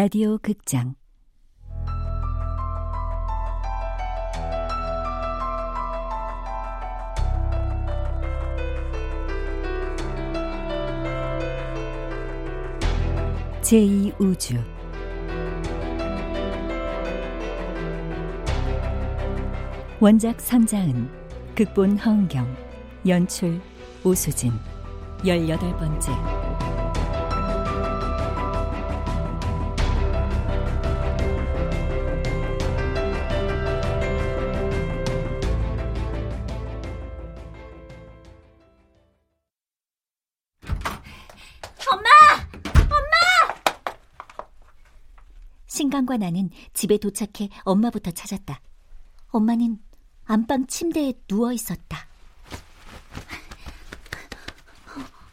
라디오 극장. 제2우주. 원작 상자은 극본 허은경 연출 오수진. 열여덟 번째 신강과 나는 집에 도착해 엄마부터 찾았다. 엄마는 안방 침대에 누워 있었다.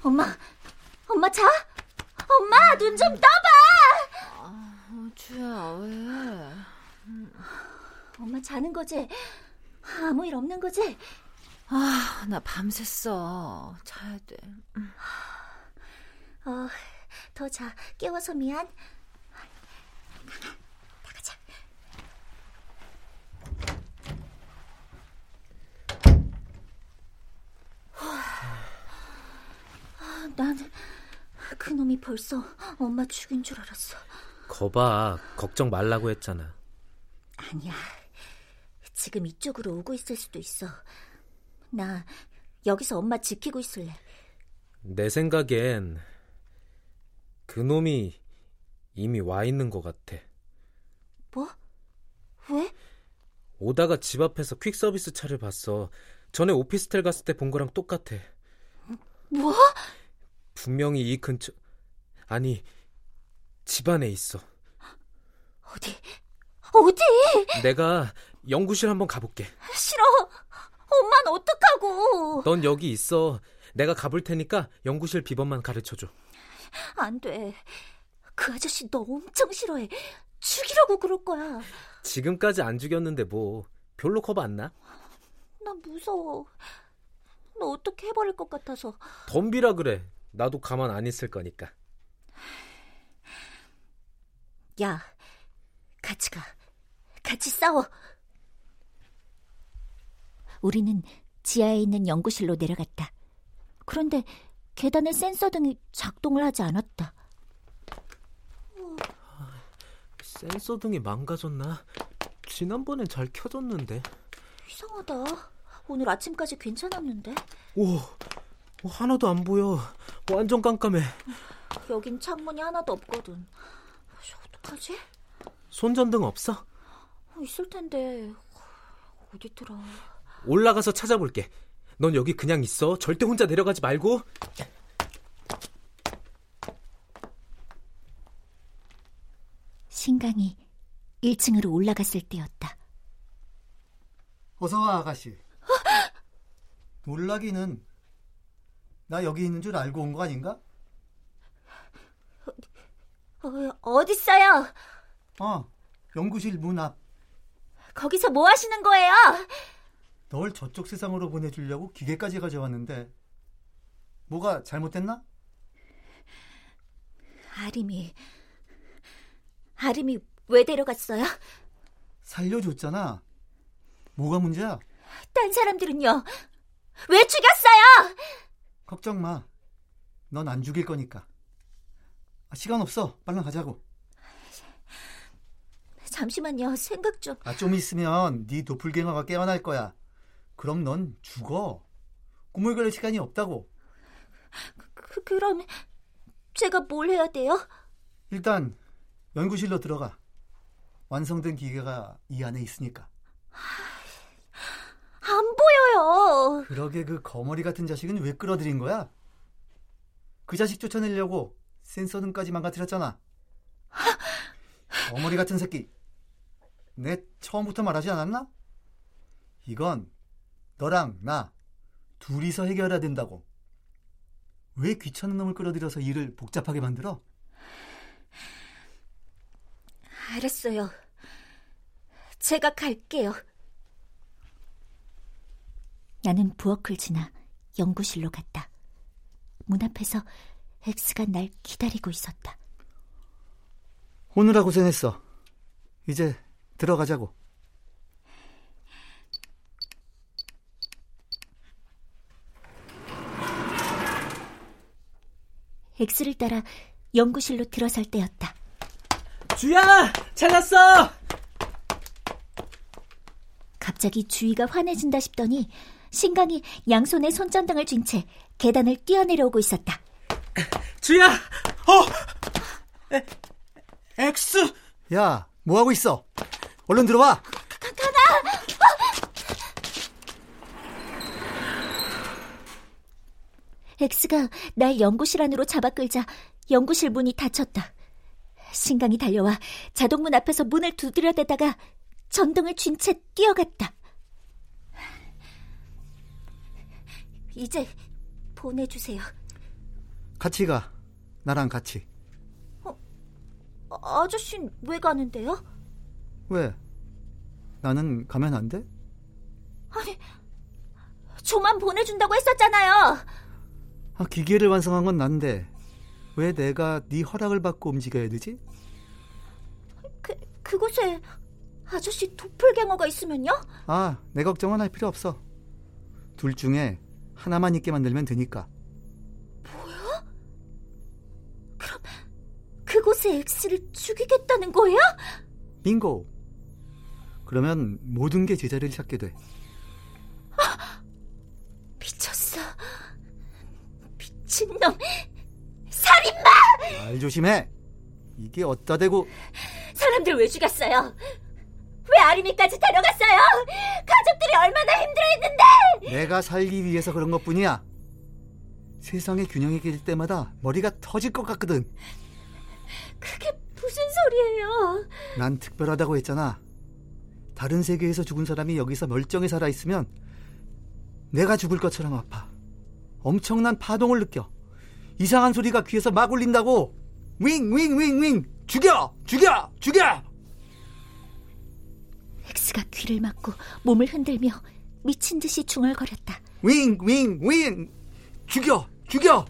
엄마, 엄마 자? 엄마 눈 좀 떠봐. 아, 주야 왜? 엄마 자는 거지? 아무 일 없는 거지? 아, 나 밤샜어. 자야 돼. 어, 더 자. 깨워서 미안. 나가자. 난 그놈이 벌써 엄마 죽인 줄 알았어. 거봐, 걱정 말라고 했잖아. 아니야. 지금 이쪽으로 오고 있을 수도 있어. 나 여기서 엄마 지키고 있을래. 내 생각엔 그놈이 이미 와 있는 것 같아. 뭐? 왜? 오다가 집 앞에서 퀵 서비스 차를 봤어. 전에 오피스텔 갔을 때 본 거랑 똑같아. 뭐? 분명히 이 근처 아니 집 안에 있어. 어디? 어디? 내가 연구실 한번 가볼게. 싫어. 엄마는 어떡하고? 넌 여기 있어. 내가 가볼 테니까 연구실 비번만 가르쳐줘. 안 돼. 그 아저씨 너 엄청 싫어해. 죽이려고 그럴 거야. 지금까지 안 죽였는데 뭐 별로 겁 안 나? 나 무서워. 너 어떻게 해버릴 것 같아서. 덤비라 그래. 나도 가만 안 있을 거니까. 야, 같이 가. 같이 싸워. 우리는 지하에 있는 연구실로 내려갔다. 그런데 계단의 센서 등이 작동을 하지 않았다. 센서 등이 망가졌나? 지난번엔 잘 켜졌는데. 이상하다. 오늘 아침까지 괜찮았는데. 오, 하나도 안 보여. 완전 깜깜해. 여긴 창문이 하나도 없거든. 어떡하지? 손전등 없어? 있을 텐데 어디더라? 올라가서 찾아볼게. 넌 여기 그냥 있어. 절대 혼자 내려가지 말고. 신강이 1층으로 올라갔을 때였다. 어서 와, 아가씨. 놀라기는 나 여기 있는 줄 알고 온 거 아닌가? 어, 어딨어요? 어, 연구실 문 앞. 거기서 뭐 하시는 거예요? 널 저쪽 세상으로 보내주려고 기계까지 가져왔는데 뭐가 잘못됐나? 아림이 아림이 왜 데려갔어요? 살려줬잖아. 뭐가 문제야? 딴 사람들은요? 왜 죽였어요? 걱정 마. 넌 안 죽일 거니까. 아, 시간 없어. 빨리 가자고. 잠시만요. 생각 좀. 아, 좀 있으면 네 도플갱어가 깨어날 거야. 그럼 넌 죽어. 꾸물거릴 시간이 없다고. 그, 그 럼 제가 뭘 해야 돼요? 일단 연구실로 들어가. 완성된 기계가 이 안에 있으니까. 안 보여요. 그러게 그 거머리 같은 자식은 왜 끌어들인 거야? 그 자식 쫓아내려고 센서 등까지 망가뜨렸잖아. 거머리 같은 새끼. 내 처음부터 말하지 않았나? 이건 너랑 나 둘이서 해결해야 된다고. 왜 귀찮은 놈을 끌어들여서 일을 복잡하게 만들어? 알았어요. 제가 갈게요. 나는 부엌을 지나 연구실로 갔다. 문 앞에서 엑스가 날 기다리고 있었다. 오느라 고생했어. 이제 들어가자고. 엑스를 따라 연구실로 들어설 때였다. 주야! 찾았어! 갑자기 주희가 환해진다 싶더니 신강이 양손에 손전등을 쥔 채 계단을 뛰어내려오고 있었다. 주야! 어! 에, 엑스! 야, 뭐 하고 있어? 얼른 들어와. 엑스가 날 연구실 안으로 잡아 끌자 연구실 문이 닫혔다. 신강이 달려와 자동문 앞에서 문을 두드려대다가 전등을 쥔 채 뛰어갔다. 이제 보내주세요. 같이 가. 나랑 같이. 아저씨는 왜 가는데요? 왜? 나는 가면 안 돼? 아니, 저만 보내준다고 했었잖아요. 아, 기계를 완성한 건 난데 왜 내가 네 허락을 받고 움직여야 되지? 그, 그곳에 아저씨 도플갱어가 있으면요? 아, 내 걱정은 할 필요 없어. 둘 중에 하나만 있게 만들면 되니까. 그곳에 엑스를 죽이겠다는 거예요? 빙고. 그러면 모든 게 제자리를 찾게 돼. 미쳤어. 미친놈. 살인마! 말 조심해. 이게 어따 대고 사람들 왜 죽였어요? 왜 아림이까지 데려갔어요? 가족들이 얼마나 힘들어했는데! 내가 살기 위해서 그런 것뿐이야. 세상의 균형이 깨질 때마다 머리가 터질 것 같거든. 그게 무슨 소리예요? 난 특별하다고 했잖아. 다른 세계에서 죽은 사람이 여기서 멀쩡히 살아있으면 내가 죽을 것처럼 아파. 엄청난 파동을 느껴. 이상한 소리가 귀에서 막 울린다고. 윙, 윙, 윙, 윙. 죽여! 죽여! 죽여! 엑스가 귀를 막고 몸을 흔들며 미친 듯이 중얼거렸다. 윙, 윙, 윙. 죽여! 죽여!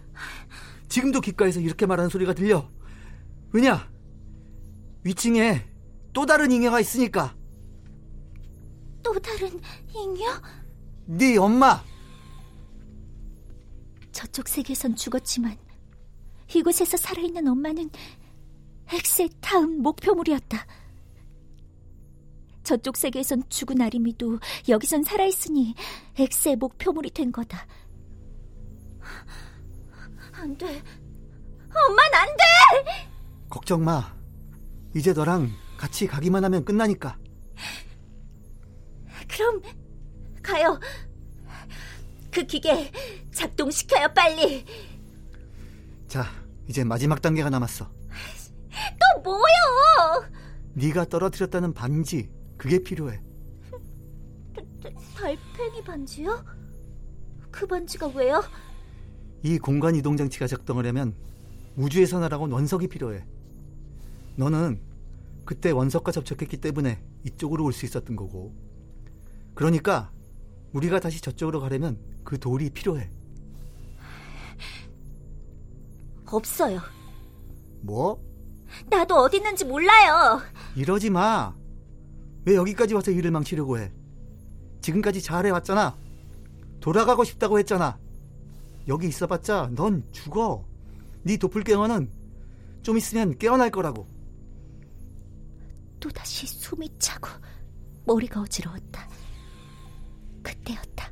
지금도 귓가에서 이렇게 말하는 소리가 들려. 왜냐? 위층에 또 다른 잉여가 있으니까. 또 다른 잉여? 네 엄마. 저쪽 세계선 죽었지만 이곳에서 살아있는 엄마는 엑스의 다음 목표물이었다. 저쪽 세계에선 죽은 아리미도 여기선 살아있으니 엑스의 목표물이 된 거다. 안 돼. 엄만 안 돼! 걱정 마. 이제 너랑 같이 가기만 하면 끝나니까. 그럼 가요. 그 기계 작동시켜요, 빨리. 자, 이제 마지막 단계가 남았어. 또 뭐요? 네가 떨어뜨렸다는 반지, 그게 필요해. 달팽이 반지요? 그 반지가 왜요? 이 공간 이동 장치가 작동하려면 우주에서 날아온 원석이 필요해. 너는 그때 원석과 접촉했기 때문에 이쪽으로 올 수 있었던 거고. 그러니까 우리가 다시 저쪽으로 가려면 그 돌이 필요해. 없어요. 뭐? 나도 어디 있는지 몰라요. 이러지 마. 왜 여기까지 와서 일을 망치려고 해? 지금까지 잘해왔잖아. 돌아가고 싶다고 했잖아. 여기 있어봤자 넌 죽어. 네 도플갱어는 좀 있으면 깨어날 거라고. 또다시 숨이 차고 머리가 어지러웠다. 그때였다.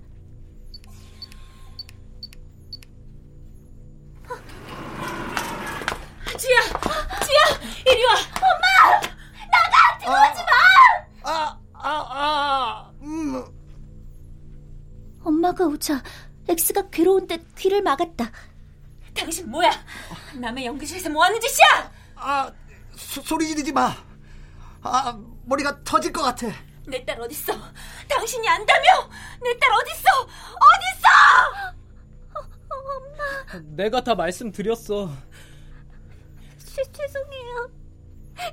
지야! 지야! 이리 와! 엄마가 오자 엑스가 괴로운 듯 귀를 막았다. 당신 뭐야? 남의 연구실에서 뭐 하는 짓이야? 아, 소, 소리 지르지 마. 아, 머리가 터질 것 같아. 내 딸 어딨어? 당신이 안다며? 내 딸 어딨어? 어딨어? 어, 엄마, 내가 다 말씀드렸어. 죄, 죄송해요.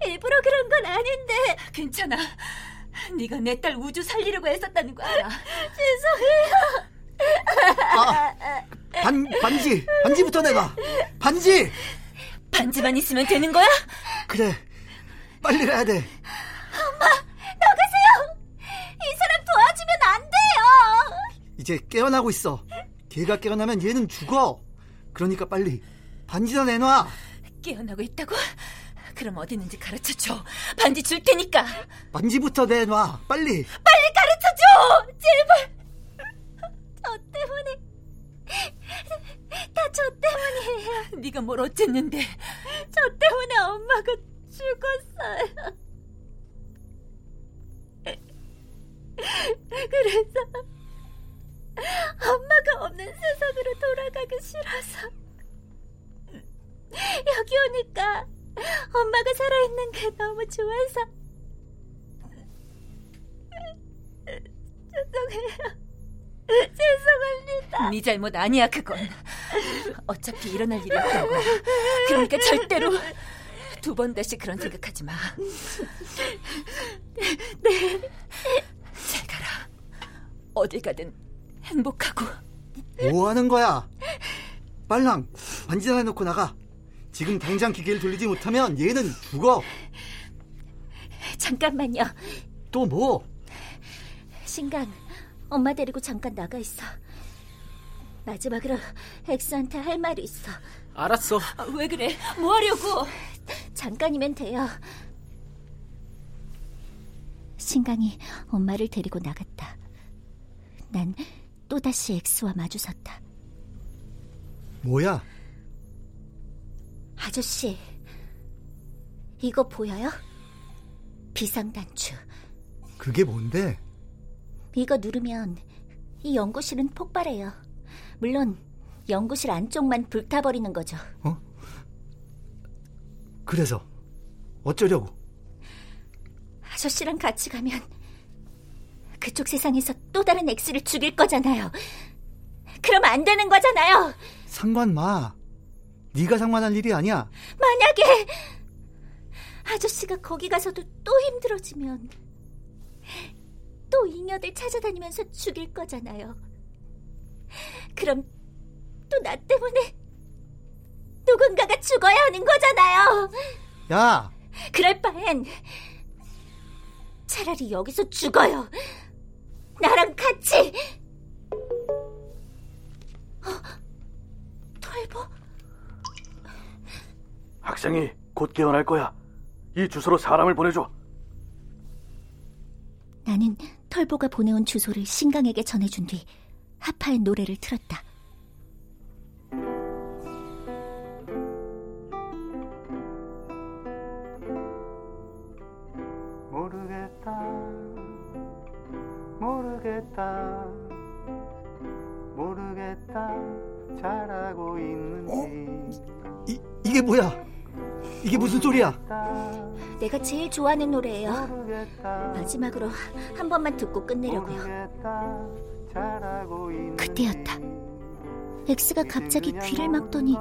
일부러 그런 건 아닌데. 괜찮아. 네가 내 딸 우주 살리려고 했었다는 거 알아. 죄송해요. 아, 반, 반지, 반지부터 내가. 반지! 반지만 있으면 되는 거야? 그래, 빨리 가야 돼. 나가세요! 이 사람 도와주면 안 돼요! 이제 깨어나고 있어. 걔가 깨어나면 얘는 죽어. 그러니까 빨리 반지나 내놔. 깨어나고 있다고? 그럼 어디 있는지 가르쳐 줘. 반지 줄 테니까. 반지부터 내놔. 빨리. 빨리 가르쳐 줘! 제발! 저 때문에 다 저 때문이에요. 네가 뭘 어쨌는데. 저 때문에 엄마가 죽었어요. 그래서 엄마가 없는 세상으로 돌아가기 싫어서 여기 오니까 엄마가 살아있는 게 너무 좋아서 죄송해요. 죄송합니다. 네 잘못 아니야 그건. 어차피 일어날 일이었던 거야. 그러니까 절대로 두 번 다시 그런 생각하지 마. 네. 잘 가라. 어딜 가든 행복하고. 뭐 하는 거야? 빨랑 반지나 해놓고 나가. 지금 당장 기계를 돌리지 못하면 얘는 죽어. 잠깐만요. 또 뭐? 신강, 엄마 데리고 잠깐 나가 있어. 마지막으로 엑스한테 할 말이 있어. 알았어. 아, 왜 그래? 뭐 하려고? 잠깐이면 돼요. 신강이 엄마를 데리고 나갔다. 난 또다시 엑스와 마주섰다. 뭐야? 아저씨, 이거 보여요? 비상단추. 그게 뭔데? 이거 누르면 이 연구실은 폭발해요. 물론 연구실 안쪽만 불타버리는 거죠. 그래서 어쩌려고? 아저씨랑 같이 가면 그쪽 세상에서 또 다른 엑스를 죽일 거잖아요. 그럼 안 되는 거잖아요. 상관 마. 네가 상관할 일이 아니야. 만약에 아저씨가 거기 가서도 또 힘들어지면 또 잉여들 찾아다니면서 죽일 거잖아요. 그럼 또 나 때문에 누군가가 죽어야 하는 거잖아요. 야, 그럴 바엔 차라리 여기서 죽어요. 나랑 같이. 어, 털보? 학생이 곧 깨어날 거야. 이 주소로 사람을 보내줘. 나는 털보가 보내온 주소를 신강에게 전해준 뒤 하파의 노래를 틀었다. 모르겠다. 모르겠다. 모르겠다. 잘하고 있는지. 이, 이게 뭐야? 이게 무슨 소리야? 내가 제일 좋아하는 노래예요. 마지막으로 한 번만 듣고 끝내려고요. 그때였다. 엑스가 갑자기 귀를 막더니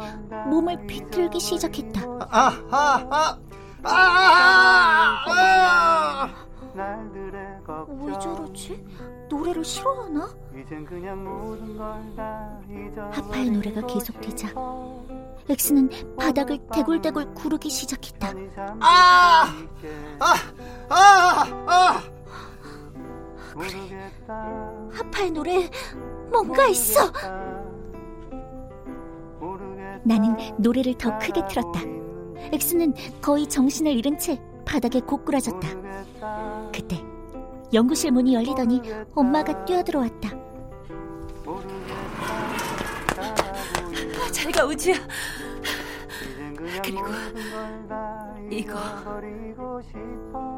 몸을 비틀기 시작했다. 아, 아, 아, 아, 아, 아! 날들의 걱정. 왜 저러지? 노래를 싫어하나? 이젠 그냥 모든 걸다 하파의 노래가 계속되자 엑스는 바닥을 대굴대굴 구르기 시작했다. 아! 아, 아, 아! 모르겠다. 하파의 노래 뭔가 있어. 나는 노래를 더 크게 틀었다. 엑스는 거의 정신을 잃은 채 바닥에 고꾸라졌다. 그때 연구실 문이 열리더니 엄마가 뛰어들어왔다. 잘가 우주야. 그리고 이거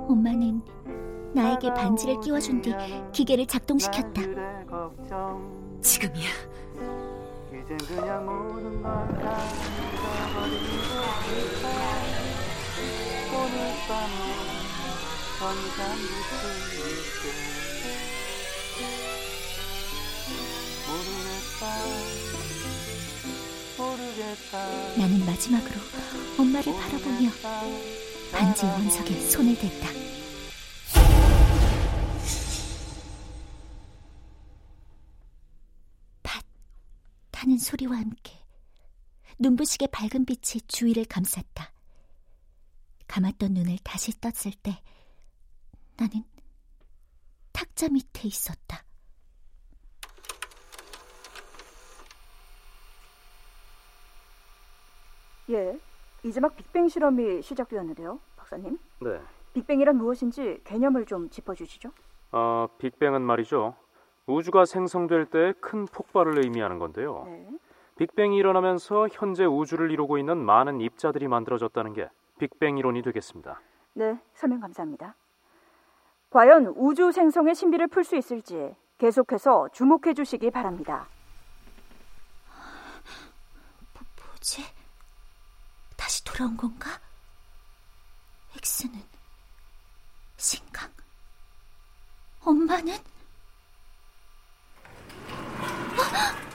엄마는 나에게 반지를 끼워준 뒤 기계를 작동시켰다. 지금이야. 붙어 있게 모르겠다 모르겠다 나는 마지막으로 엄마를 바라보며 반지의 원석에 손을 댔다. 팟 타는 소리와 함께 눈부시게 밝은 빛이 주위를 감쌌다. 감았던 눈을 다시 떴을 때 나는 탁자 밑에 있었다. 예, 이제 막 빅뱅 실험이 시작되었는데요, 박사님. 네. 빅뱅이란 무엇인지 개념을 좀 짚어주시죠. 어, 빅뱅은 말이죠. 우주가 생성될 때 큰 폭발을 의미하는 건데요. 네. 빅뱅이 일어나면서 현재 우주를 이루고 있는 많은 입자들이 만들어졌다는 게 빅뱅 이론이 되겠습니다. 네, 설명 감사합니다. 과연 우주 생성의 신비를 풀 수 있을지 계속해서 주목해 주시기 바랍니다. 뭐지? 다시 돌아온 건가? 엑스는 신강? 엄마는? 어,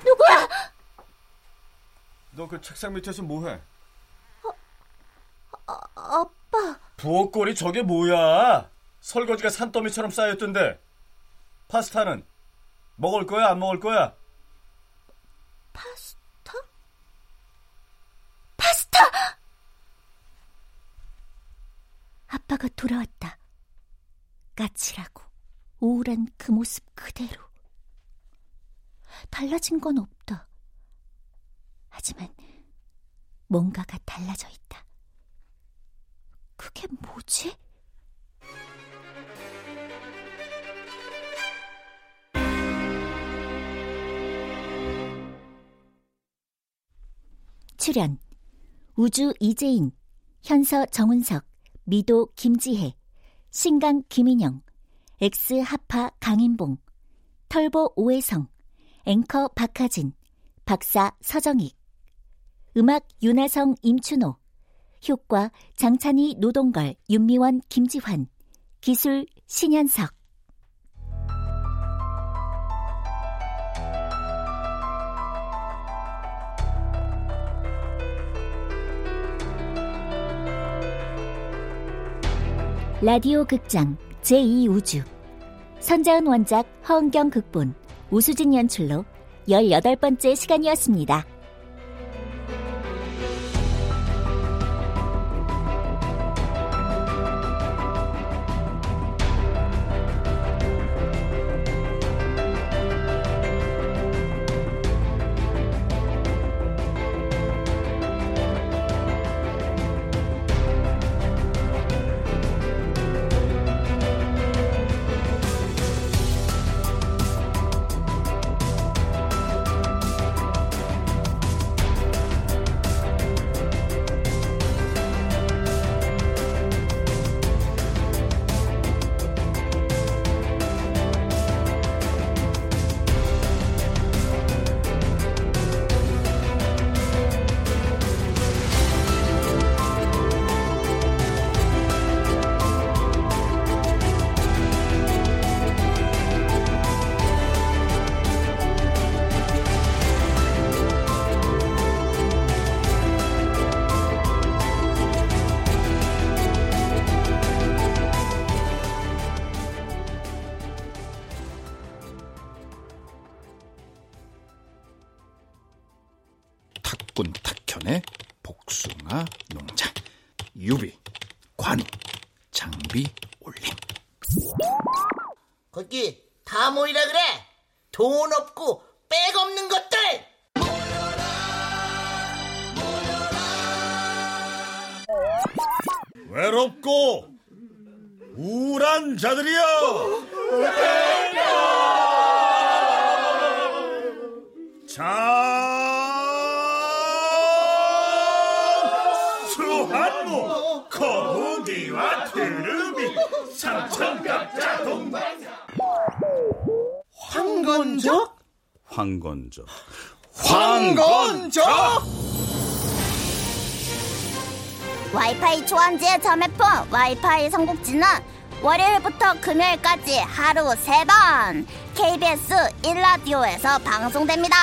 누구야? 너 그 책상 밑에서 뭐해? 아, 아빠. 부엌꼴이 저게 뭐야? 설거지가 산더미처럼 쌓였던데. 파스타는 먹을 거야 안 먹을 거야? 파스타? 파스타! 아빠가 돌아왔다. 까칠하고 우울한 그 모습 그대로. 달라진 건 없다. 하지만 뭔가가 달라져 있다. 그게 뭐지? 출연. 우주 이재인, 현서 정은석, 미도 김지혜, 신강 김인영, 엑스 하파 강인봉, 털보 오해성, 앵커 박하진, 박사 서정익, 음악 윤하성 임춘호, 효과 장찬희 노동걸 윤미원 김지환, 기술 신현석. 라디오 극장 제2우주 선자은 원작 허은경 극본 우수진 연출로 18번째 시간이었습니다. 탁군 탁현의 복숭아 농장. 유비 관우 장비 올림. 거기 다 모이라 그래. 돈 없고 백 없는 것들! 외롭고 우울한 자들이여 수한무 거북이와 트름이 삼천갑자 동반 황건적? 황건적. 황건적? 와이파이 초안지의 자매폰 와이파이 성국지는 월요일부터 금요일까지 하루 3번 KBS 1라디오에서 방송됩니다.